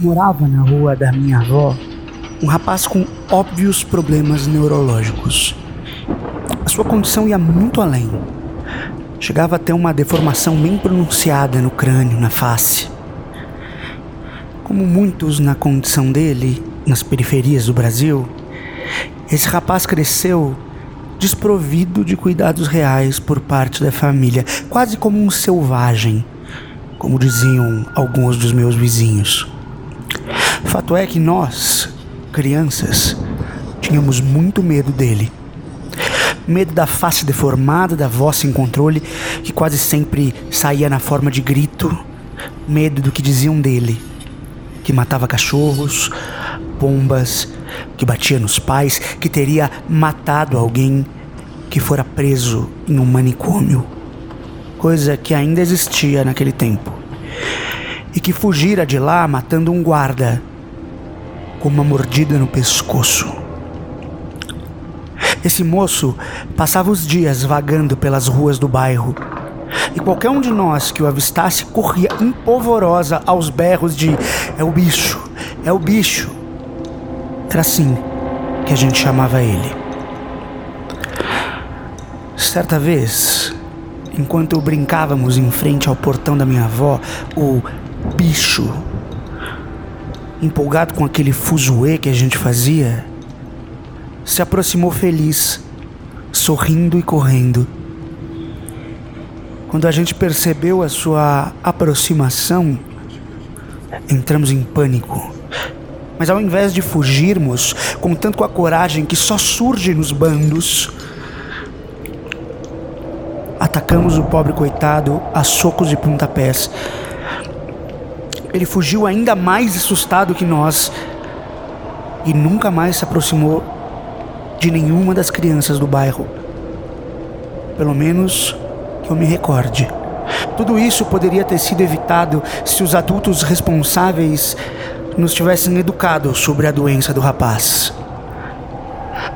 Morava na rua da minha avó um rapaz com óbvios problemas neurológicos. A sua condição ia muito além. Chegava a ter uma deformação bem pronunciada no crânio, na face. Como muitos na condição dele, nas periferias do Brasil, esse rapaz cresceu desprovido de cuidados reais por parte da família, quase como um selvagem, como diziam alguns dos meus vizinhos. Fato é que nós, crianças, tínhamos muito medo dele. Medo da face deformada, da voz sem controle, que quase sempre saía na forma de grito. Medo do que diziam dele, que matava cachorros, pombas, que batia nos pais, que teria matado alguém que fora preso em um manicômio, coisa que ainda existia naquele tempo, e que fugira de lá matando um guarda com uma mordida no pescoço. Esse moço passava os dias vagando pelas ruas do bairro. E qualquer um de nós que o avistasse corria empolvorosa aos berros de: É o bicho, é o bicho. Era assim que a gente chamava ele. Certa vez, enquanto brincávamos em frente ao portão da minha avó, o bicho empolgado com aquele fuzuê que a gente fazia, se aproximou feliz, sorrindo e correndo. Quando a gente percebeu a sua aproximação, entramos em pânico. Mas ao invés de fugirmos, contando com a coragem que só surge nos bandos, atacamos o pobre coitado a socos e pontapés ele fugiu ainda mais assustado que nós e nunca mais se aproximou de nenhuma das crianças do bairro. Pelo menos que eu me recorde. Tudo isso poderia ter sido evitado se os adultos responsáveis nos tivessem educado sobre a doença do rapaz.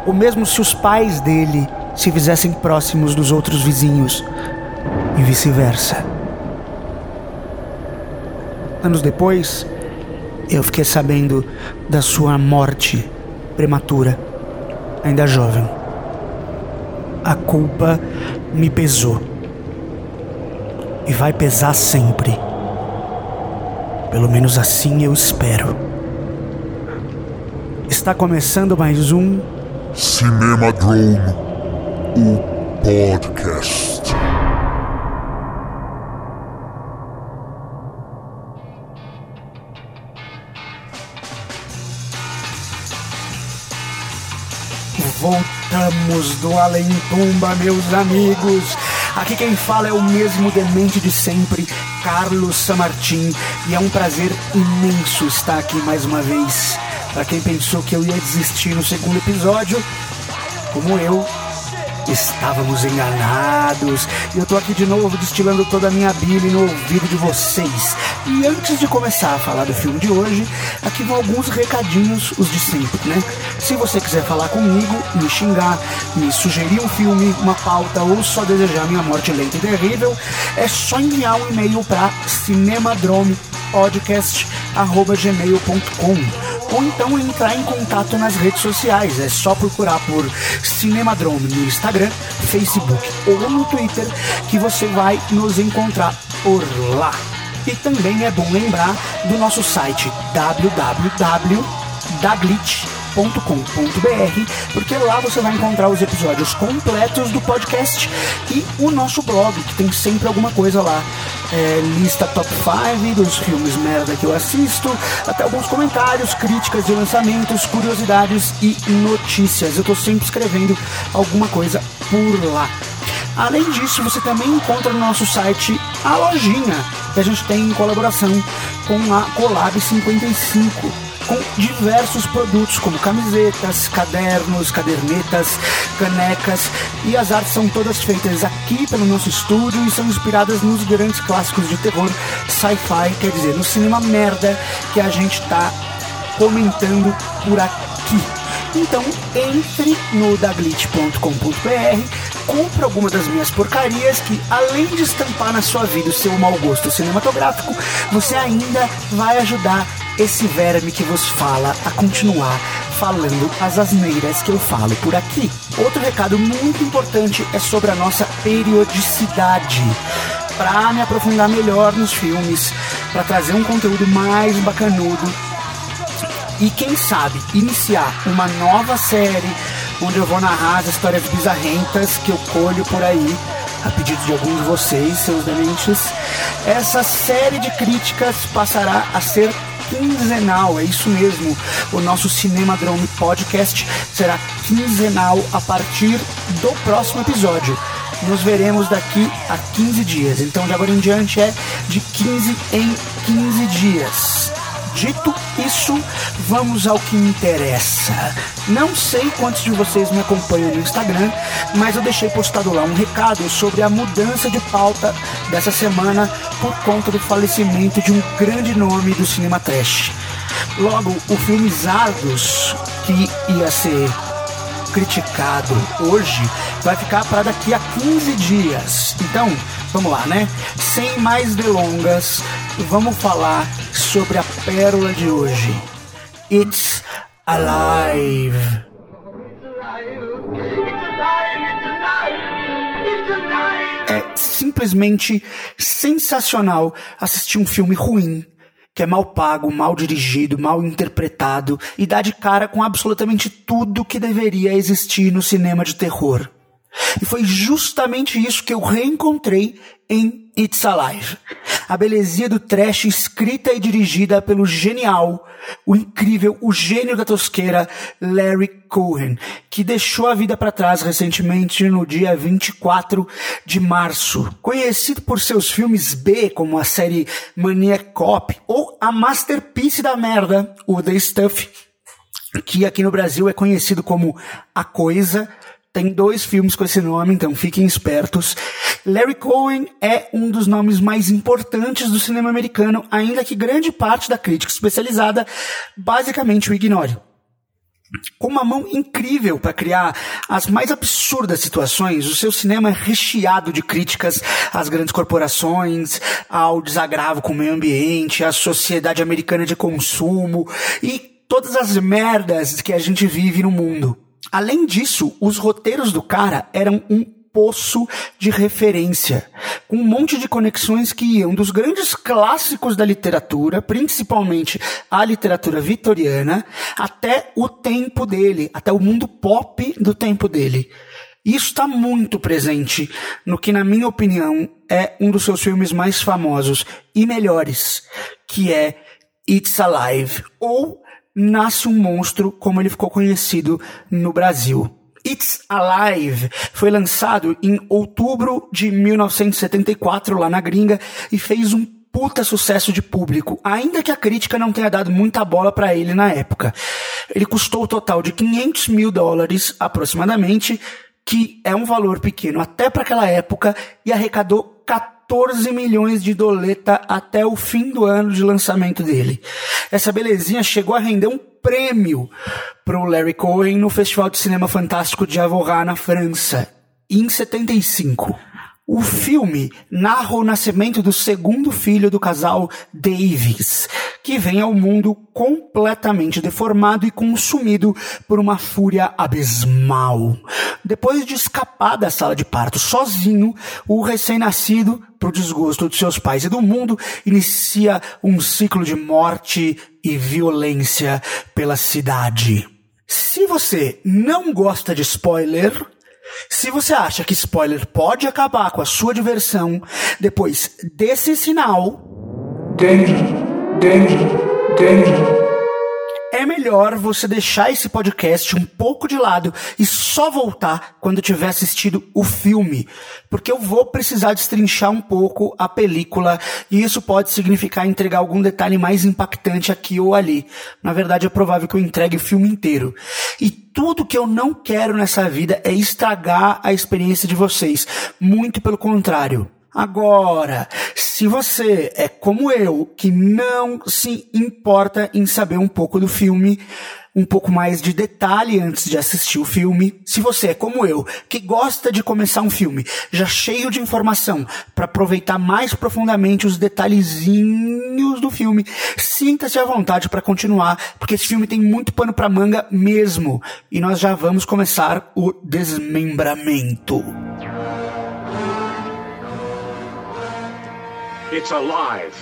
Ou mesmo se os pais dele se fizessem próximos dos outros vizinhos e vice-versa. Anos depois, eu fiquei sabendo da sua morte prematura, ainda jovem. A culpa me pesou. E vai pesar sempre. Pelo menos assim eu espero. Está começando mais um Cinema Drone, o podcast. Do Além Tumba, meus amigos. Aqui quem fala é o mesmo demente de sempre, Carlos Samartim, e é um prazer imenso estar aqui mais uma vez. Para quem pensou que eu ia desistir no segundo episódio, como eu, Estávamos enganados. E eu tô aqui de novo destilando toda a minha bile no ouvido de vocês. E antes de começar a falar do filme de hoje, aqui vão alguns recadinhos, os de sempre, né? Se você quiser falar comigo, me xingar, me sugerir um filme, uma pauta ou só desejar minha morte lenta e terrível, é só enviar um e-mail para cinemadromepodcast.gmail.com ou então entrar em contato nas redes sociais. É só procurar por Cinemadrome no Instagram, Facebook ou no Twitter que você vai nos encontrar por lá. E também é bom lembrar do nosso site www.daglitch.com www.cinemadrama.com.br, porque lá você vai encontrar os episódios completos do podcast e o nosso blog, que tem sempre alguma coisa lá. É, lista top 5 dos filmes merda que eu assisto, até alguns comentários, críticas de lançamentos, curiosidades e notícias. Eu tô sempre escrevendo alguma coisa por lá. Além disso, você também encontra no nosso site a lojinha que a gente tem em colaboração com a Collab 55 com diversos produtos como camisetas, cadernos, cadernetas, canecas e as artes são todas feitas aqui pelo nosso estúdio e são inspiradas nos grandes clássicos de terror sci-fi, quer dizer, no cinema merda que a gente está comentando por aqui. Então entre no daglitch.com.br, compre alguma das minhas porcarias que, além de estampar na sua vida o seu mau gosto cinematográfico, você ainda vai ajudar esse verme que vos fala a continuar falando as asneiras que eu falo por aqui. Outro recado muito importante é sobre a nossa periodicidade. Para me aprofundar melhor nos filmes, para trazer um conteúdo mais bacanudo e quem sabe iniciar uma nova série onde eu vou narrar as histórias bizarrentas que eu colho por aí a pedido de alguns de vocês, seus dementes. Essa série de críticas passará a ser quinzenal, é isso mesmo. O nosso Cinema Drone Podcast será quinzenal a partir do próximo episódio. Nos veremos daqui a 15 dias. Então, de agora em diante é de 15 em 15 dias. Dito isso, vamos ao que interessa. Não sei quantos de vocês me acompanham no Instagram, mas eu deixei postado lá um recado sobre a mudança de pauta dessa semana por conta do falecimento de um grande nome do cinema trash. Logo, o filme Zardos, que ia ser criticado hoje, vai ficar para daqui a 15 dias. Então, vamos lá, né? Sem mais delongas, vamos falar sobre a pérola de hoje. It's Alive. É simplesmente sensacional assistir um filme ruim, que é mal pago, mal dirigido, mal interpretado e dá de cara com absolutamente tudo que deveria existir no cinema de terror. E foi justamente isso que eu reencontrei em It's Alive. A belezinha do trash escrita e dirigida pelo genial, o incrível, o gênio da tosqueira Larry Cohen, que deixou a vida para trás recentemente no dia 24 de março. Conhecido por seus filmes B, como a série Maniac Cop, ou a masterpiece da merda, o The Stuff, que aqui no Brasil é conhecido como A Coisa, tem dois filmes com esse nome, então fiquem espertos. Larry Cohen é um dos nomes mais importantes do cinema americano, ainda que grande parte da crítica especializada basicamente o ignore. Com uma mão incrível para criar as mais absurdas situações, o seu cinema é recheado de críticas às grandes corporações, ao desagravo com o meio ambiente, à sociedade americana de consumo e todas as merdas que a gente vive no mundo. Além disso, os roteiros do cara eram um poço de referência, com um monte de conexões que iam dos grandes clássicos da literatura, principalmente a literatura vitoriana, até o tempo dele, até o mundo pop do tempo dele. Isso está muito presente no que, na minha opinião, é um dos seus filmes mais famosos e melhores, que é It's Alive, ou Nasce um Monstro, como ele ficou conhecido no Brasil. It's Alive foi lançado em outubro de 1974 lá na gringa e fez um puta sucesso de público, ainda que a crítica não tenha dado muita bola para ele na época. Ele custou o total de 500 mil dólares aproximadamente, que é um valor pequeno até para aquela época, e arrecadou 14 milhões de doleta até o fim do ano de lançamento dele. Essa belezinha chegou a render um prêmio pro Larry Cohen no Festival de Cinema Fantástico de Avorat, na França, em 75. O filme narra o nascimento do segundo filho do casal Davis, que vem ao mundo completamente deformado e consumido por uma fúria abismal. Depois de escapar da sala de parto sozinho, o recém-nascido, pro desgosto de seus pais e do mundo, inicia um ciclo de morte e violência pela cidade. Se você não gosta de spoiler, se você acha que spoiler pode acabar com a sua diversão depois desse sinal. Danger, danger, danger. É melhor você deixar esse podcast um pouco de lado e só voltar quando tiver assistido o filme, porque eu vou precisar destrinchar um pouco a película e isso pode significar entregar algum detalhe mais impactante aqui ou ali. Na verdade, é provável que eu entregue o filme inteiro. E tudo que eu não quero nessa vida é estragar a experiência de vocês. Muito pelo contrário. Agora, se você é como eu, que não se importa em saber um pouco do filme, um pouco mais de detalhe antes de assistir o filme, se você é como eu, que gosta de começar um filme já cheio de informação para aproveitar mais profundamente os detalhezinhos do filme, sinta-se à vontade para continuar, porque esse filme tem muito pano para manga mesmo. E nós já vamos começar o desmembramento. It's alive.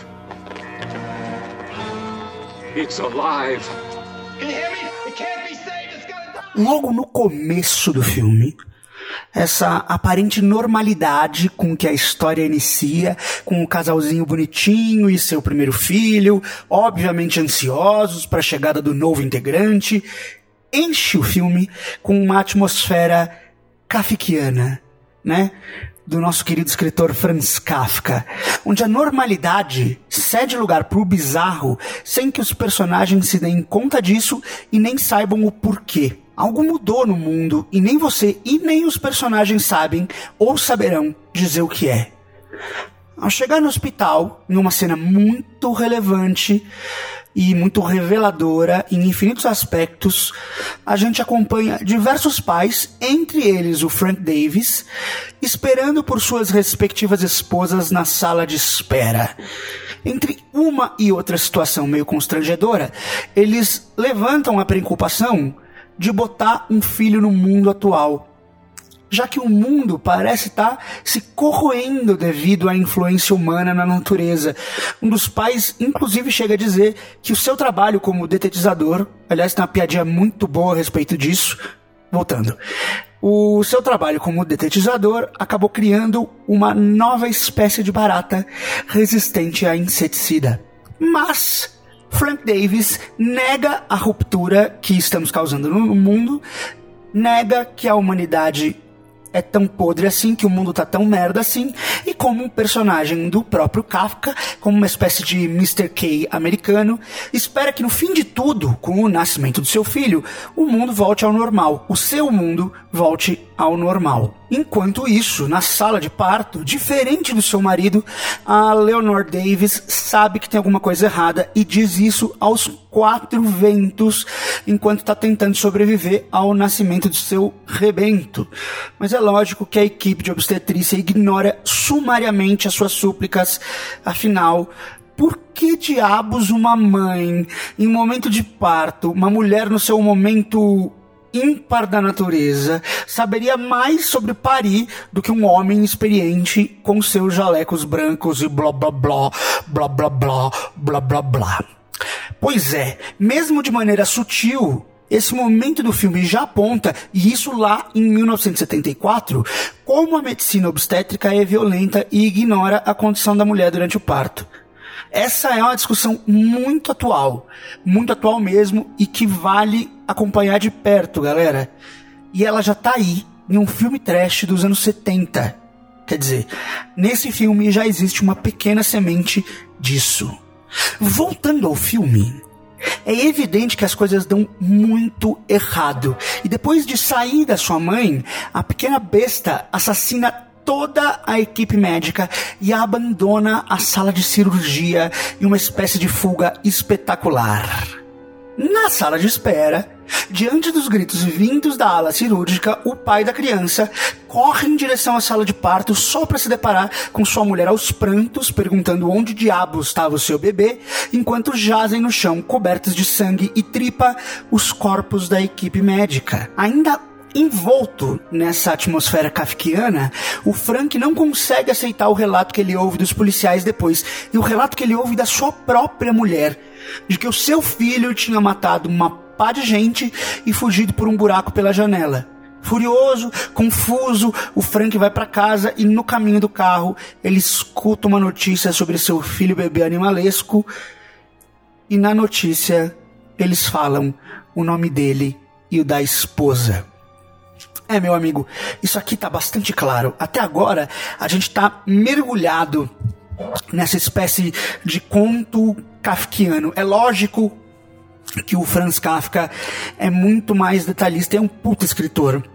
It's alive. Logo no começo do filme, essa aparente normalidade com que a história inicia, com o um casalzinho bonitinho e seu primeiro filho, obviamente ansiosos para a chegada do novo integrante, enche o filme com uma atmosfera kafkiana, né? Do nosso querido escritor Franz Kafka, onde a normalidade cede lugar para o bizarro sem que os personagens se deem conta disso e nem saibam o porquê. Algo mudou no mundo e nem você e nem os personagens sabem ou saberão dizer o que é. Ao chegar no hospital, em uma cena muito relevante, e muito reveladora em infinitos aspectos. A gente acompanha diversos pais, entre eles o Frank Davis, esperando por suas respectivas esposas na sala de espera. Entre uma e outra situação meio constrangedora, eles levantam a preocupação de botar um filho no mundo atual já que o mundo parece estar se corroendo devido à influência humana na natureza. Um dos pais, inclusive, chega a dizer que o seu trabalho como detetizador, aliás, tem uma piadinha muito boa a respeito disso. Voltando. O seu trabalho como detetizador acabou criando uma nova espécie de barata resistente a inseticida. Mas Frank Davis nega a ruptura que estamos causando no mundo, nega que a humanidade é tão podre assim, que o mundo tá tão merda assim, e como um personagem do próprio Kafka, como uma espécie de Mr. K americano, espera que no fim de tudo, com o nascimento do seu filho, o mundo volte ao normal, o seu mundo volte ao normal. Enquanto isso, na sala de parto, diferente do seu marido, a Leonor Davis sabe que tem alguma coisa errada e diz isso aos quatro ventos enquanto está tentando sobreviver ao nascimento de seu rebento. Mas é lógico que a equipe de obstetrícia ignora sumariamente as suas súplicas, afinal, por que diabos uma mãe, em momento de parto, uma mulher no seu momento ímpar da natureza, saberia mais sobre parir do que um homem experiente com seus jalecos brancos e blá blá blá, blá blá blá, blá blá blá. Pois é, mesmo de maneira sutil, esse momento do filme já aponta, e isso lá em 1974, como a medicina obstétrica é violenta e ignora a condição da mulher durante o parto. Essa é uma discussão muito atual, muito atual mesmo, e que vale acompanhar de perto, galera. E ela já tá aí, em um filme trash dos anos 70. Quer dizer, nesse filme já existe uma pequena semente disso. Voltando ao filme, é evidente que as coisas dão muito errado. E depois de sair da sua mãe, a pequena besta assassina toda a equipe médica e abandona a sala de cirurgia em uma espécie de fuga espetacular. Na sala de espera, diante dos gritos vindos da ala cirúrgica, o pai da criança corre em direção à sala de parto só para se deparar com sua mulher aos prantos, perguntando onde diabos estava o seu bebê, enquanto jazem no chão cobertos de sangue e tripa os corpos da equipe médica. Ainda envolto nessa atmosfera kafkiana, o Frank não consegue aceitar o relato que ele ouve dos policiais depois e o relato que ele ouve da sua própria mulher, de que o seu filho tinha matado uma pá de gente e fugido por um buraco pela janela. Furioso, confuso, o Frank vai para casa e no caminho do carro ele escuta uma notícia sobre seu filho bebê animalesco e na notícia eles falam o nome dele e o da esposa. É, meu amigo, isso aqui tá bastante claro. Até agora, a gente tá mergulhado nessa espécie de conto kafkiano. É lógico que o Franz Kafka é muito mais detalhista, é um puto escritor.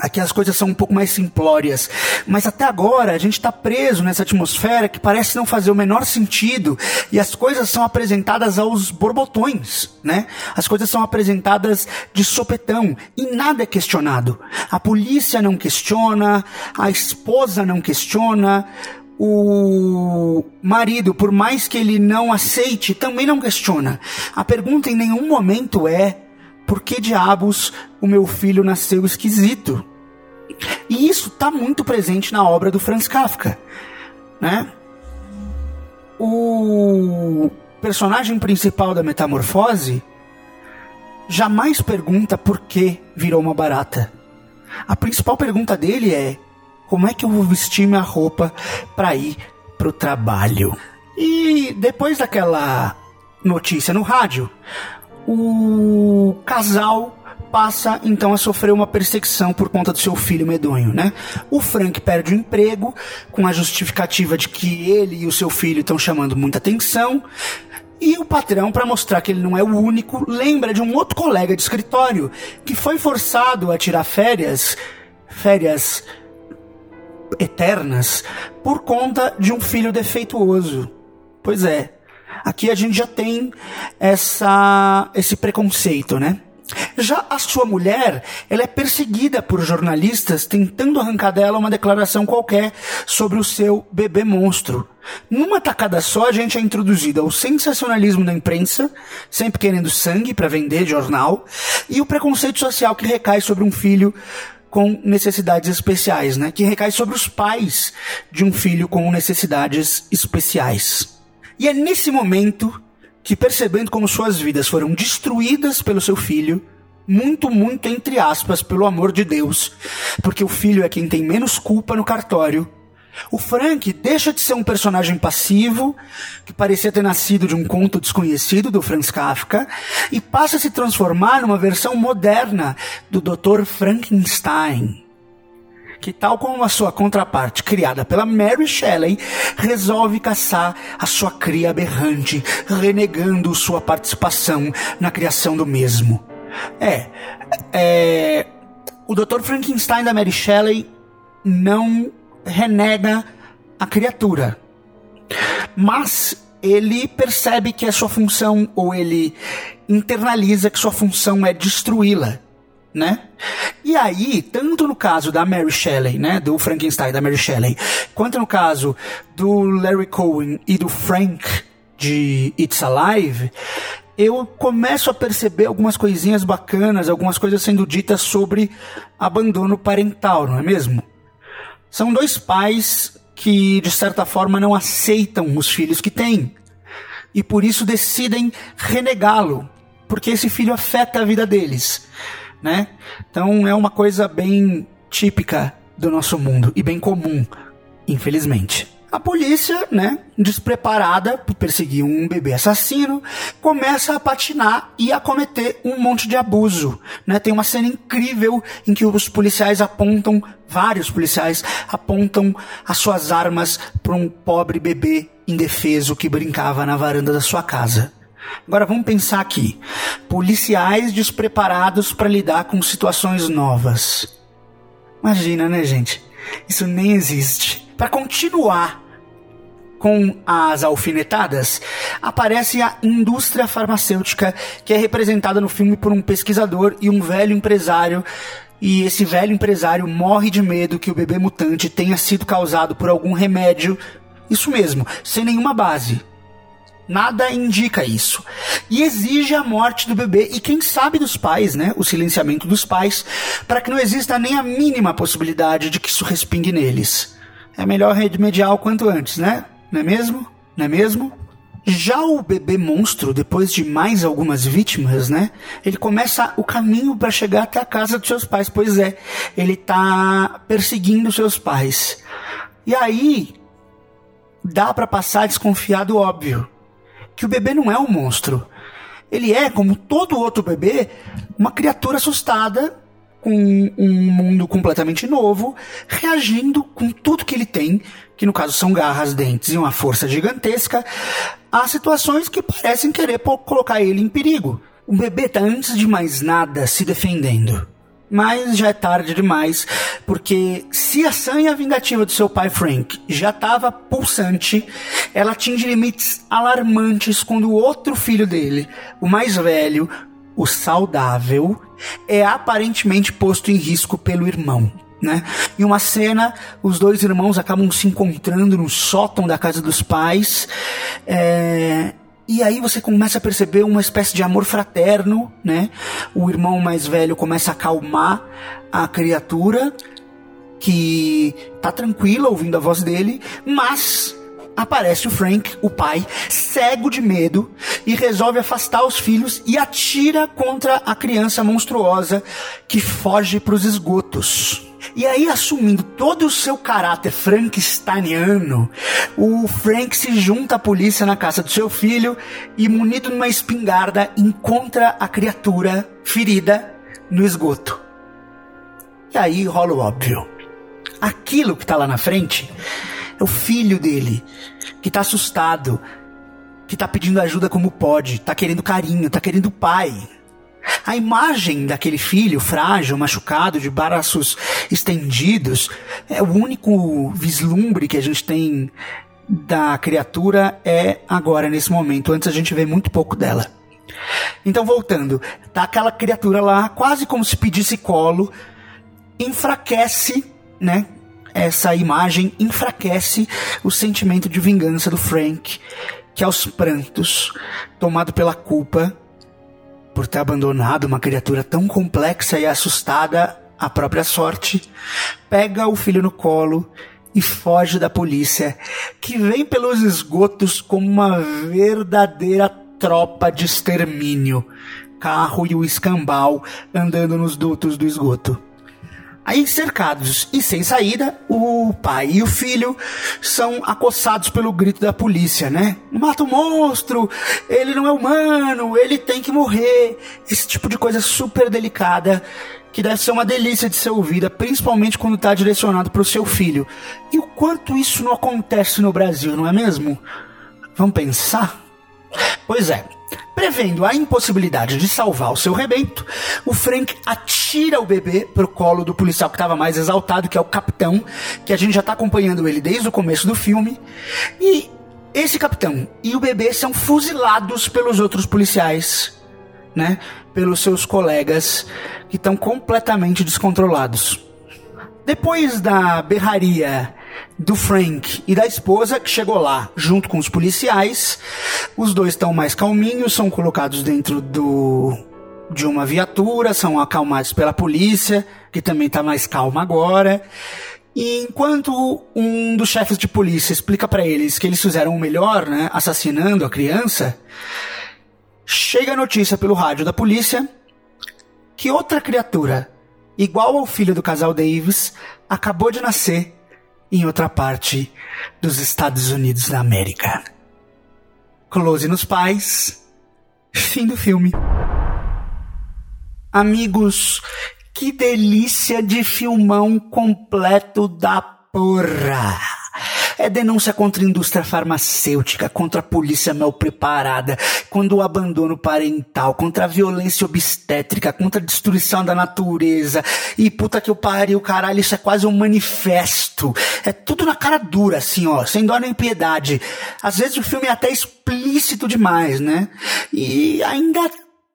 Aqui as coisas são um pouco mais simplórias, mas até agora a gente está preso nessa atmosfera que parece não fazer o menor sentido e as coisas são apresentadas aos borbotões, né? As coisas são apresentadas de sopetão e nada é questionado. A polícia não questiona, a esposa não questiona, o marido, por mais que ele não aceite, também não questiona. A pergunta em nenhum momento é por que diabos o meu filho nasceu esquisito? E isso está muito presente na obra do Franz Kafka, né? O personagem principal da Metamorfose jamais pergunta por que virou uma barata. A principal pergunta dele é: como é que eu vou vestir minha roupa para ir pro trabalho? E depois daquela notícia no rádio, o casal passa então a sofrer uma perseguição por conta do seu filho medonho, né? O Frank perde o emprego com a justificativa de que ele e o seu filho estão chamando muita atenção. E o patrão, para mostrar que ele não é o único, lembra de um outro colega de escritório que foi forçado a tirar férias, férias eternas, por conta de um filho defeituoso. Pois é, aqui a gente já tem essa, esse preconceito, né? Já a sua mulher, ela é perseguida por jornalistas tentando arrancar dela uma declaração qualquer sobre o seu bebê monstro. Numa tacada só, a gente é introduzido ao sensacionalismo da imprensa, sempre querendo sangue para vender jornal, e o preconceito social que recai sobre um filho com necessidades especiais, né? Que recai sobre os pais de um filho com necessidades especiais. E é nesse momento que, percebendo como suas vidas foram destruídas pelo seu filho, muito, muito entre aspas, pelo amor de Deus, porque o filho é quem tem menos culpa no cartório, o Frank deixa de ser um personagem passivo, que parecia ter nascido de um conto desconhecido do Franz Kafka, e passa a se transformar numa versão moderna do Dr. Frankenstein que, tal como a sua contraparte criada pela Mary Shelley, resolve caçar a sua cria aberrante, renegando sua participação na criação do mesmo. É, é o Dr. Frankenstein da Mary Shelley não renega a criatura, mas ele percebe que a sua função, ou ele internaliza que sua função é destruí-la né? E aí, tanto no caso da Mary Shelley, né, do Frankenstein da Mary Shelley, quanto no caso do Larry Cohen e do Frank de It's Alive, eu começo a perceber algumas coisinhas bacanas, algumas coisas sendo ditas sobre abandono parental, não é mesmo? São dois pais que, de certa forma, não aceitam os filhos que têm. E por isso decidem renegá-lo, porque esse filho afeta a vida deles né? Então é uma coisa bem típica do nosso mundo e bem comum, infelizmente. A polícia, né, despreparada por perseguir um bebê assassino, começa a patinar e a cometer um monte de abuso. Né? Tem uma cena incrível em que os policiais apontam, vários policiais apontam as suas armas para um pobre bebê indefeso que brincava na varanda da sua casa. Agora vamos pensar aqui: policiais despreparados para lidar com situações novas. Imagina, né, gente? Isso nem existe. Para continuar com as alfinetadas, aparece a indústria farmacêutica, que é representada no filme por um pesquisador e um velho empresário. E esse velho empresário morre de medo que o bebê mutante tenha sido causado por algum remédio. Isso mesmo, sem nenhuma base. Nada indica isso. E exige a morte do bebê e quem sabe dos pais, né? O silenciamento dos pais, para que não exista nem a mínima possibilidade de que isso respingue neles. É melhor remediar o quanto antes, né? Não é mesmo? Não é mesmo? Já o bebê monstro, depois de mais algumas vítimas, né? Ele começa o caminho para chegar até a casa dos seus pais. Pois é, ele tá perseguindo seus pais. E aí dá para passar desconfiado óbvio que o bebê não é um monstro. Ele é, como todo outro bebê, uma criatura assustada com um mundo completamente novo, reagindo com tudo que ele tem, que no caso são garras, dentes e uma força gigantesca, a situações que parecem querer colocar ele em perigo. O bebê está, antes de mais nada, se defendendo. Mas já é tarde demais, porque se a sanha vingativa do seu pai Frank já estava pulsante, ela atinge limites alarmantes quando o outro filho dele, o mais velho, o saudável, é aparentemente posto em risco pelo irmão. Né? Em uma cena, os dois irmãos acabam se encontrando no sótão da casa dos pais. É, e aí você começa a perceber uma espécie de amor fraterno, né? O irmão mais velho começa a acalmar a criatura que tá tranquila ouvindo a voz dele, mas aparece o Frank, o pai, cego de medo e resolve afastar os filhos e atira contra a criança monstruosa que foge para os esgotos. E aí, assumindo todo o seu caráter frankensteiniano, o Frank se junta à polícia na casa do seu filho e, munido numa espingarda, encontra a criatura ferida no esgoto. E aí rola o óbvio. Aquilo que está lá na frente é o filho dele, que está assustado, que está pedindo ajuda como pode, está querendo carinho, está querendo pai. A imagem daquele filho frágil, machucado, de braços estendidos, é o único vislumbre que a gente tem da criatura é agora, nesse momento. Antes a gente vê muito pouco dela. Então, voltando, tá aquela criatura lá, quase como se pedisse colo, enfraquece, né? Essa imagem enfraquece o sentimento de vingança do Frank, que aos prantos, tomado pela culpa, por ter abandonado uma criatura tão complexa e assustada à própria sorte, pega o filho no colo e foge da polícia, que vem pelos esgotos como uma verdadeira tropa de extermínio. Carro e o escambau andando nos dutos do esgoto. Aí, cercados e sem saída, o pai e o filho são acossados pelo grito da polícia, né? Mata o monstro, ele não é humano, ele tem que morrer. Esse tipo de coisa super delicada que deve ser uma delícia de ser ouvida, principalmente quando está direcionado para o seu filho. E o quanto isso não acontece no Brasil, não é mesmo? Vamos pensar? Pois é, Prevendo a impossibilidade de salvar o seu rebento, o Frank atira o bebê pro colo do policial que estava mais exaltado, que é o capitão, que a gente já está acompanhando ele desde o começo do filme. E esse capitão e o bebê são fuzilados pelos outros policiais, né? Pelos seus colegas que estão completamente descontrolados. Depois da berraria do Frank e da esposa, que chegou lá junto com os policiais. Os dois estão mais calminhos, são colocados dentro do de uma viatura, são acalmados pela polícia, que também está mais calma agora. E enquanto um dos chefes de polícia explica para eles que eles fizeram o melhor, né, assassinando a criança, chega a notícia pelo rádio da polícia que outra criatura, igual ao filho do casal Davis, acabou de nascer em outra parte dos Estados Unidos da América. Close nos pais. Fim do filme. Amigos, que delícia de filmão completo da porra! É denúncia contra a indústria farmacêutica, contra a polícia mal preparada, contra o abandono parental, contra a violência obstétrica, contra a destruição da natureza. E puta que eu pariu, caralho, isso é quase um manifesto. É tudo na cara dura, assim, ó, sem dó nem piedade. Às vezes o filme é até explícito demais, né? E ainda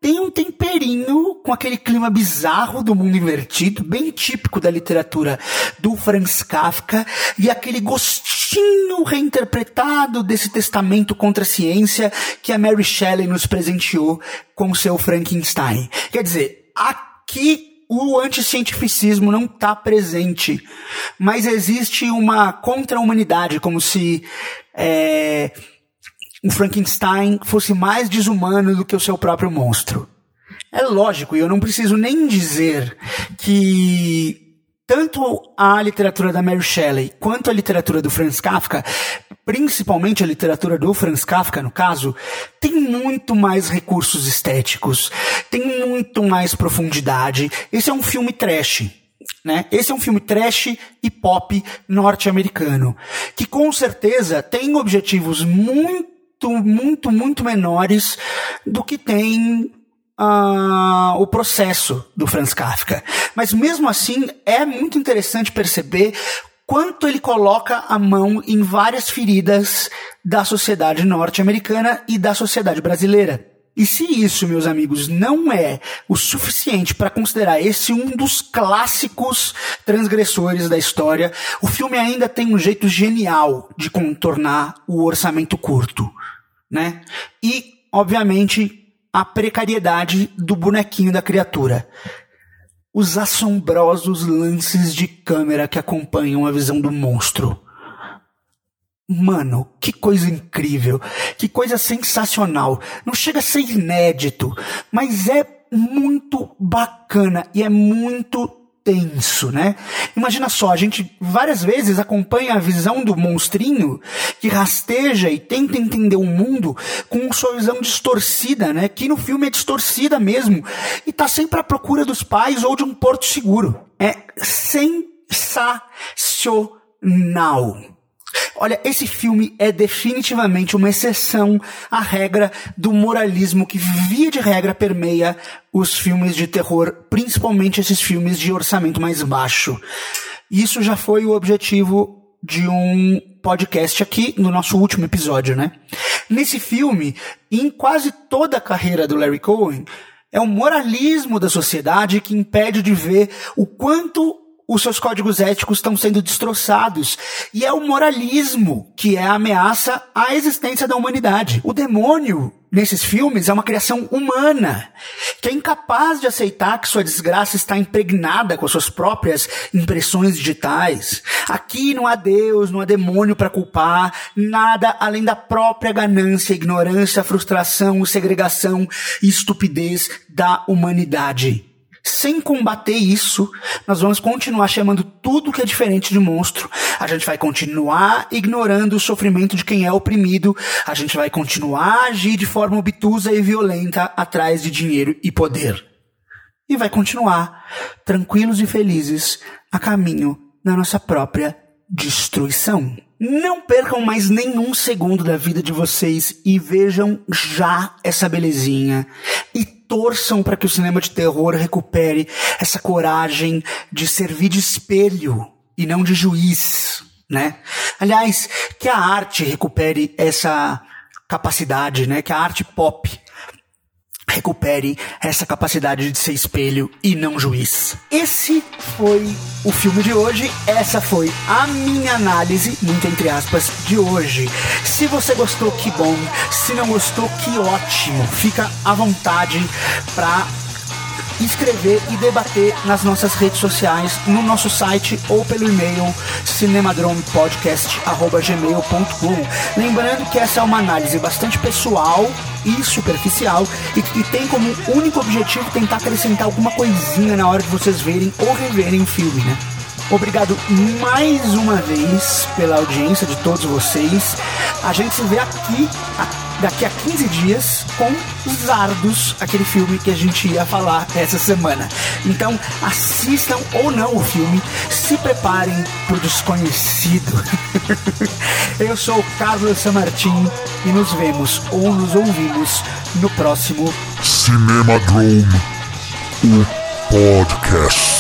tem um temperinho com aquele clima bizarro do mundo invertido, bem típico da literatura do Franz Kafka, e aquele gostinho reinterpretado desse testamento contra a ciência que a Mary Shelley nos presenteou com seu Frankenstein. Quer dizer, aqui o anticientificismo não está presente, mas existe uma contra-humanidade, como se é, o Frankenstein fosse mais desumano do que o seu próprio monstro. É lógico, e eu não preciso nem dizer que tanto a literatura da Mary Shelley quanto a literatura do Franz Kafka, principalmente a literatura do Franz Kafka, no caso, tem muito mais recursos estéticos, tem muito mais profundidade. Esse é um filme trash. Né? Esse é um filme trash e pop norte-americano, que com certeza tem objetivos muito muito, muito, muito menores do que tem uh, o processo do Franz Kafka. Mas mesmo assim, é muito interessante perceber quanto ele coloca a mão em várias feridas da sociedade norte-americana e da sociedade brasileira. E se isso, meus amigos, não é o suficiente para considerar esse um dos clássicos transgressores da história, o filme ainda tem um jeito genial de contornar o orçamento curto, né? E, obviamente, a precariedade do bonequinho da criatura. Os assombrosos lances de câmera que acompanham a visão do monstro. Mano, que coisa incrível, que coisa sensacional. Não chega a ser inédito, mas é muito bacana e é muito tenso, né? Imagina só, a gente várias vezes acompanha a visão do monstrinho que rasteja e tenta entender o mundo com sua visão distorcida, né? Que no filme é distorcida mesmo e tá sempre à procura dos pais ou de um porto seguro. É sensacional. Olha, esse filme é definitivamente uma exceção à regra do moralismo que, via de regra, permeia os filmes de terror, principalmente esses filmes de orçamento mais baixo. Isso já foi o objetivo de um podcast aqui no nosso último episódio, né? Nesse filme, em quase toda a carreira do Larry Cohen, é o moralismo da sociedade que impede de ver o quanto os seus códigos éticos estão sendo destroçados. E é o moralismo que é a ameaça à existência da humanidade. O demônio, nesses filmes, é uma criação humana, que é incapaz de aceitar que sua desgraça está impregnada com as suas próprias impressões digitais. Aqui não há Deus, não há demônio para culpar, nada além da própria ganância, ignorância, frustração, segregação e estupidez da humanidade. Sem combater isso, nós vamos continuar chamando tudo que é diferente de monstro. A gente vai continuar ignorando o sofrimento de quem é oprimido. A gente vai continuar a agir de forma obtusa e violenta atrás de dinheiro e poder. E vai continuar tranquilos e felizes a caminho da nossa própria destruição. Não percam mais nenhum segundo da vida de vocês e vejam já essa belezinha. E torçam para que o cinema de terror recupere essa coragem de servir de espelho e não de juiz, né? Aliás, que a arte recupere essa capacidade, né? Que a arte pop recupere essa capacidade de ser espelho e não juiz. Esse foi o filme de hoje, essa foi a minha análise, muito entre aspas, de hoje. Se você gostou, que bom. Se não gostou, que ótimo. Fica à vontade para escrever e debater nas nossas redes sociais, no nosso site ou pelo e-mail cinemadromepodcast.gmail.com. Lembrando que essa é uma análise bastante pessoal e superficial e que tem como único objetivo tentar acrescentar alguma coisinha na hora de vocês verem ou reverem o filme, né? Obrigado mais uma vez pela audiência de todos vocês. A gente se vê aqui daqui a 15 dias com Zardos, aquele filme que a gente ia falar essa semana. Então assistam ou não o filme, se preparem pro desconhecido. Eu sou o Carlos Samartim e nos vemos ou nos ouvimos no próximo Cinema Drone, o podcast.